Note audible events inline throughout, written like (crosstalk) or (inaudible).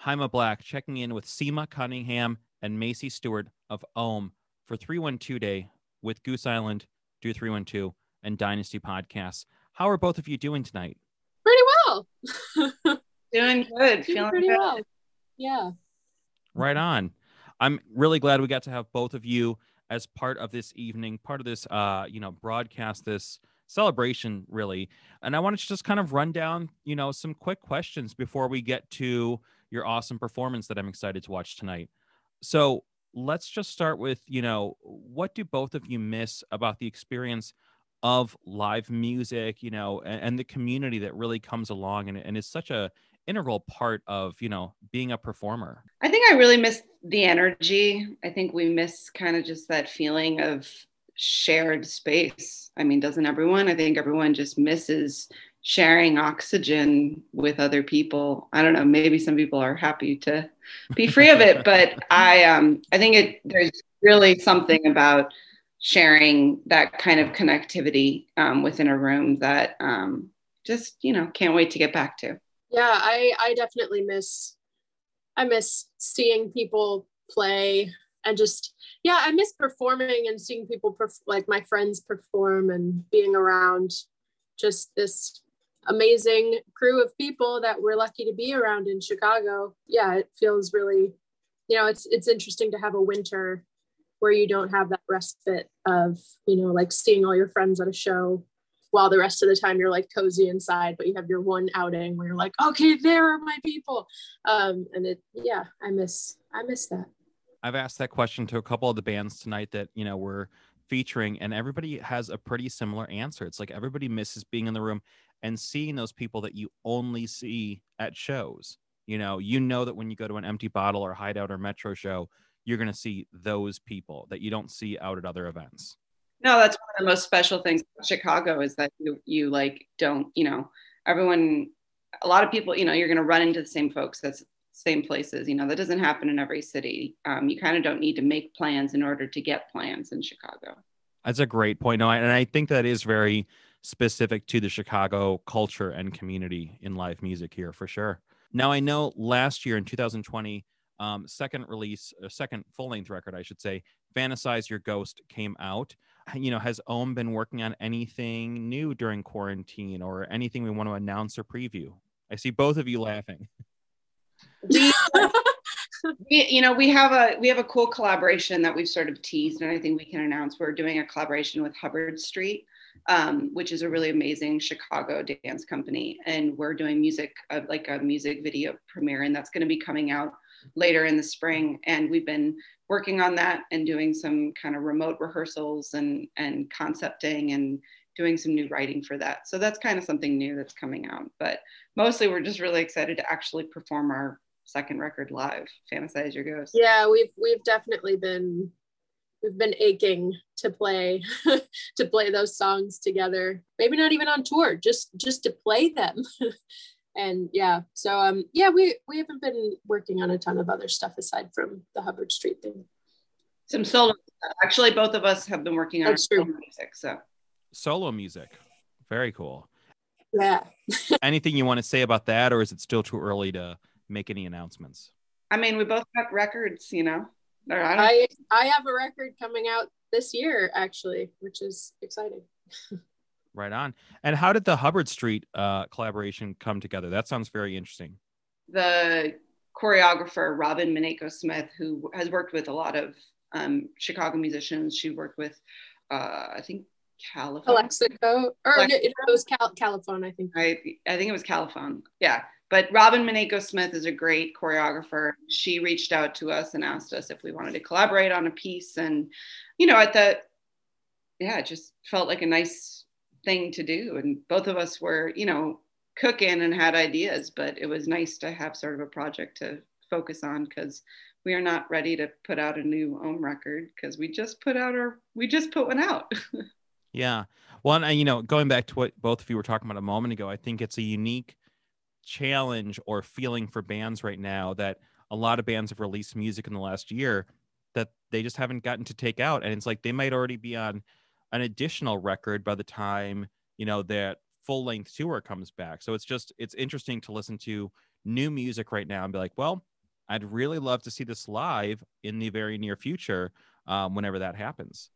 Jaime Black checking in with Sima Cunningham and Macie Stewart of Ohmme for 312 Day with Goose Island, Do312, and Dynasty Podcasts. How are both of you doing tonight? Pretty well. (laughs) Doing good. Doing Feeling pretty good. well. Yeah. Right on. I'm really glad we got to have both of you as part of this evening, part of this, uh, you know, broadcast, this celebration, really. And I wanted to just kind of run down, you know, some quick questions before we get to your awesome performance that I'm excited to watch tonight. So let's just start with, you know, what do both of you miss about the experience of live music, you know, and, and the community that really comes along and, and is such a integral part of, you know, being a performer? I think I really miss the energy. I think we miss kind of just that feeling of shared space. I mean, doesn't everyone? I think everyone just misses sharing oxygen with other people. I don't know, maybe some people are happy to be free of it, but (laughs) I um I think it there's really something about sharing that kind of connectivity um, within a room that um, just you know can't wait to get back to. Yeah, I I definitely miss I miss seeing people play and just yeah, I miss performing and seeing people perf- like my friends perform and being around just this amazing crew of people that we're lucky to be around in Chicago. Yeah, it feels really you know, it's it's interesting to have a winter where you don't have that respite of, you know, like seeing all your friends at a show while the rest of the time you're like cozy inside, but you have your one outing where you're like, okay, there are my people. Um, and it, yeah, I miss, I miss that. I've asked that question to a couple of the bands tonight that, you know, we're featuring, and everybody has a pretty similar answer. It's like everybody misses being in the room and seeing those people that you only see at shows. You know, you know that when you go to an empty bottle or hideout or metro show, you're going to see those people that you don't see out at other events. No, that's one of the most special things about Chicago is that you, you like don't, you know, everyone, a lot of people, you know, you're going to run into the same folks that's same places. You know, that doesn't happen in every city. Um, you kind of don't need to make plans in order to get plans in Chicago. That's a great point. No, I- and I think that is very specific to the Chicago culture and community in live music here for sure. Now, I know last year in 2020, um, second release, uh, second full length record, I should say, Fantasize Your Ghost came out. You know, has Ohmme been working on anything new during quarantine or anything we want to announce or preview? I see both of you laughing. (laughs) We, you know, we have a we have a cool collaboration that we've sort of teased, and I think we can announce we're doing a collaboration with Hubbard Street, um, which is a really amazing Chicago dance company, and we're doing music uh, like a music video premiere, and that's going to be coming out later in the spring. And we've been working on that and doing some kind of remote rehearsals and and concepting and doing some new writing for that. So that's kind of something new that's coming out. But mostly we're just really excited to actually perform our second record live, Fantasize Your Ghost. Yeah, we've, we've definitely been, we've been aching to play, (laughs) to play those songs together. Maybe not even on tour, just, just to play them. (laughs) and yeah, so, um, yeah, we, we haven't been working on a ton of other stuff aside from the Hubbard Street thing. Some solo. Actually, both of us have been working on solo music. So Solo music. Very cool. Yeah. (laughs) Anything you want to say about that, or is it still too early to make any announcements? I mean, we both got records, you know. Or I I, I have a record coming out this year actually, which is exciting. (laughs) Right on. And how did the Hubbard Street uh, collaboration come together? That sounds very interesting. the choreographer Robin Mineko Smith, who has worked with a lot of um, Chicago musicians. She worked with, uh, I think, California. Alexico, or no, it was Cal- Califone, I think. I, I think it was Califone. Yeah. But Robin Mineko Smith is a great choreographer. She reached out to us and asked us if we wanted to collaborate on a piece. And, you know, at the, yeah, it just felt like a nice thing to do. And both of us were, you know, cooking and had ideas, but it was nice to have sort of a project to focus on because we are not ready to put out a new Ohmme record because we just put out our, we just put one out. (laughs) Yeah. Well, and uh, you know, going back to what both of you were talking about a moment ago, I think it's a unique challenge or feeling for bands right now that a lot of bands have released music in the last year that they just haven't gotten to take out. And it's like they might already be on an additional record by the time, you know, that full length tour comes back. So it's just, it's interesting to listen to new music right now and be like, well, I'd really love to see this live in the very near future, um, whenever that happens.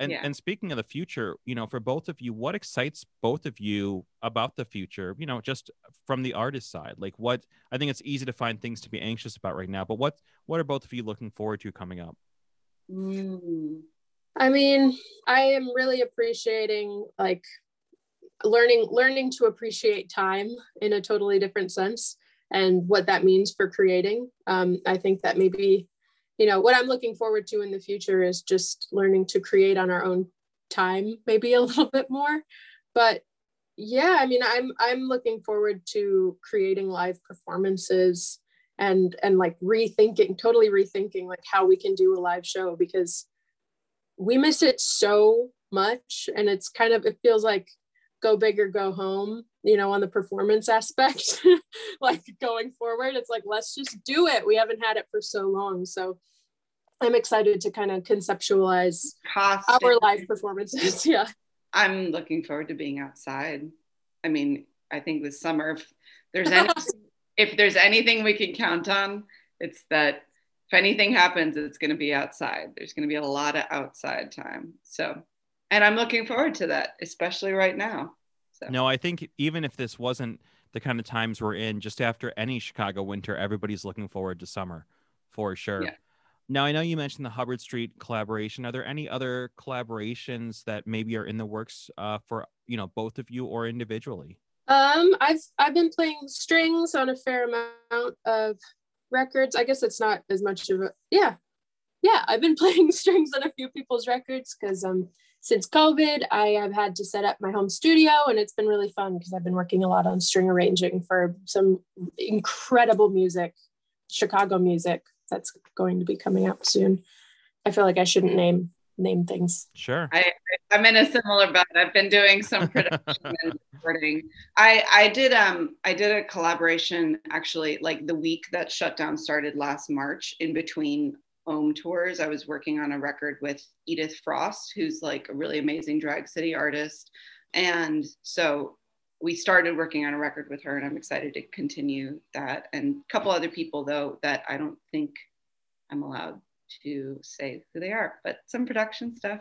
And Yeah. and speaking of the future, you know, for both of you, what excites both of you about the future? You know, just from the artist side, like what I think it's easy to find things to be anxious about right now. But what what are both of you looking forward to coming up? Mm. I mean, I am really appreciating like learning learning to appreciate time in a totally different sense and what that means for creating. Um, I think that maybe, you know, what I'm looking forward to in the future is just learning to create on our own time, maybe a (laughs) little bit more. But yeah, I mean, I'm I'm looking forward to creating live performances and and like rethinking, totally rethinking like how we can do a live show because we miss it so much and it's kind of it feels like go big or go home you know on the performance aspect (laughs) like going forward it's like let's just do it we haven't had it for so long so i'm excited to kind of conceptualize Cost. our live performances (laughs) yeah I'm looking forward to being outside. I mean, I think this summer, if there's any, (laughs) if there's anything we can count on, it's that if anything happens, it's going to be outside. There's going to be a lot of outside time. So, and I'm looking forward to that, especially right now. So, No, I think even if this wasn't the kind of times we're in, just after any Chicago winter, everybody's looking forward to summer for sure. Yeah. Now, I know you mentioned the Hubbard Street collaboration. Are there any other collaborations that maybe are in the works uh, for you know both of you or individually? um i've i've been playing strings on a fair amount of records i guess it's not as much of a yeah yeah i've been (laughs) playing strings on a few people's records because um since covid i have had to set up my home studio and it's been really fun because i've been working a lot on string arranging for some incredible music chicago music that's going to be coming out soon i feel like i shouldn't name name things Sure. I, I'm in a similar boat. I've been doing some (laughs) production and recording. I I did um I did a collaboration actually like the week that shutdown started last March in between Ohmme tours. I was working on a record with Edith Frost, who's like a really amazing drag city artist, and so we started working on a record with her, and I'm excited to continue that. And a couple other people though that I don't think I'm allowed to say who they are, but some production stuff.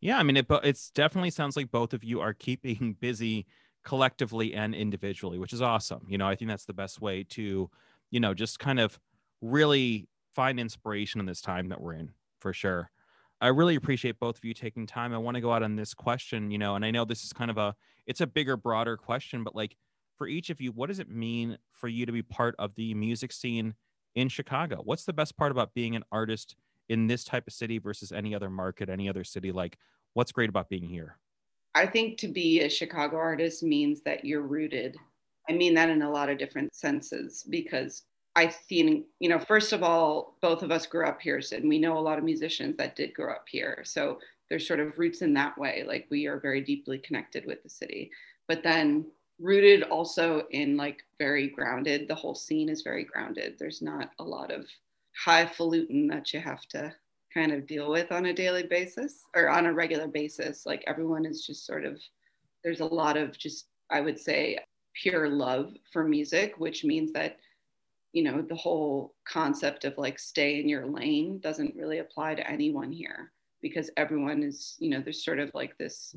Yeah, I mean, it. It's definitely sounds like both of you are keeping (laughs) busy collectively and individually, which is awesome. You know, I think that's the best way to, you know, just kind of really find inspiration in this time that we're in, for sure. I really appreciate both of you taking time. I want to go out on this question, you know, and I know this is kind of a, it's a bigger, broader question, but like for each of you, what does it mean for you to be part of the music scene in Chicago? What's the best part about being an artist in this type of city versus any other market, any other city? Like, what's great about being here? I think to be a Chicago artist means that you're rooted. I mean that in a lot of different senses because I think, you know, first of all, both of us grew up here, and we know a lot of musicians that did grow up here. So there's sort of roots in that way. Like we are very deeply connected with the city. But then rooted also in like very grounded. The whole scene is very grounded. There's not a lot of highfalutin that you have to kind of deal with on a daily basis or on a regular basis. Like everyone is just sort of, there's a lot of just, I would say, pure love for music, which means that, you know, the whole concept of like stay in your lane doesn't really apply to anyone here because everyone is, you know, there's sort of like this.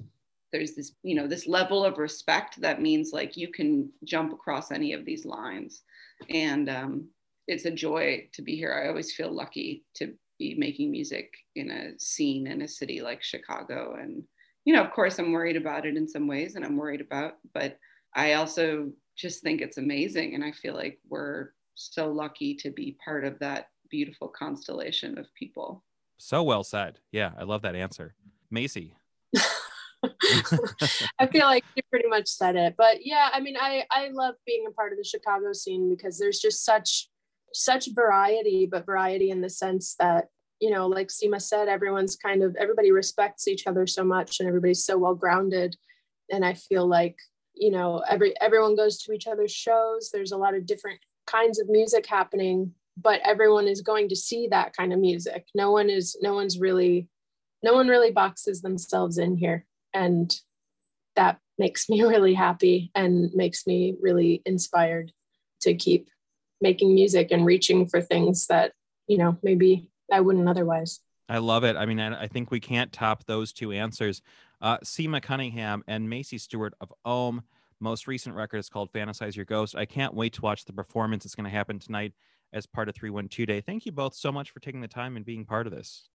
There's this, you know, this level of respect that means like you can jump across any of these lines. And um, it's a joy to be here. I always feel lucky to be making music in a scene in a city like Chicago. And, you know, of course, I'm worried about it in some ways, and I'm worried about, but I also just think it's amazing. And I feel like we're so lucky to be part of that beautiful constellation of people. So well said. Yeah, I love that answer. Macie. (laughs) I feel like you pretty much said it. But yeah, I mean, I I love being a part of the Chicago scene because there's just such such variety, but variety in the sense that you know, like Sima said, everyone's kind of everybody respects each other so much, and everybody's so well grounded. And I feel like you know, every everyone goes to each other's shows. There's a lot of different kinds of music happening, but everyone is going to see that kind of music. No one is no one's really no one really boxes themselves in here and that makes (laughs) me really happy and makes me really inspired to keep making music and reaching for things that you know maybe I wouldn't otherwise. I love it. I mean, I, I think we can't top those two answers. Uh, Sima Cunningham and Macie Stewart of Ohmme. Most recent record is called Fantasize Your Ghost. I can't wait to watch the performance. It's going to happen tonight as part of 312 Day. Thank you both so much for taking the time and being part of this.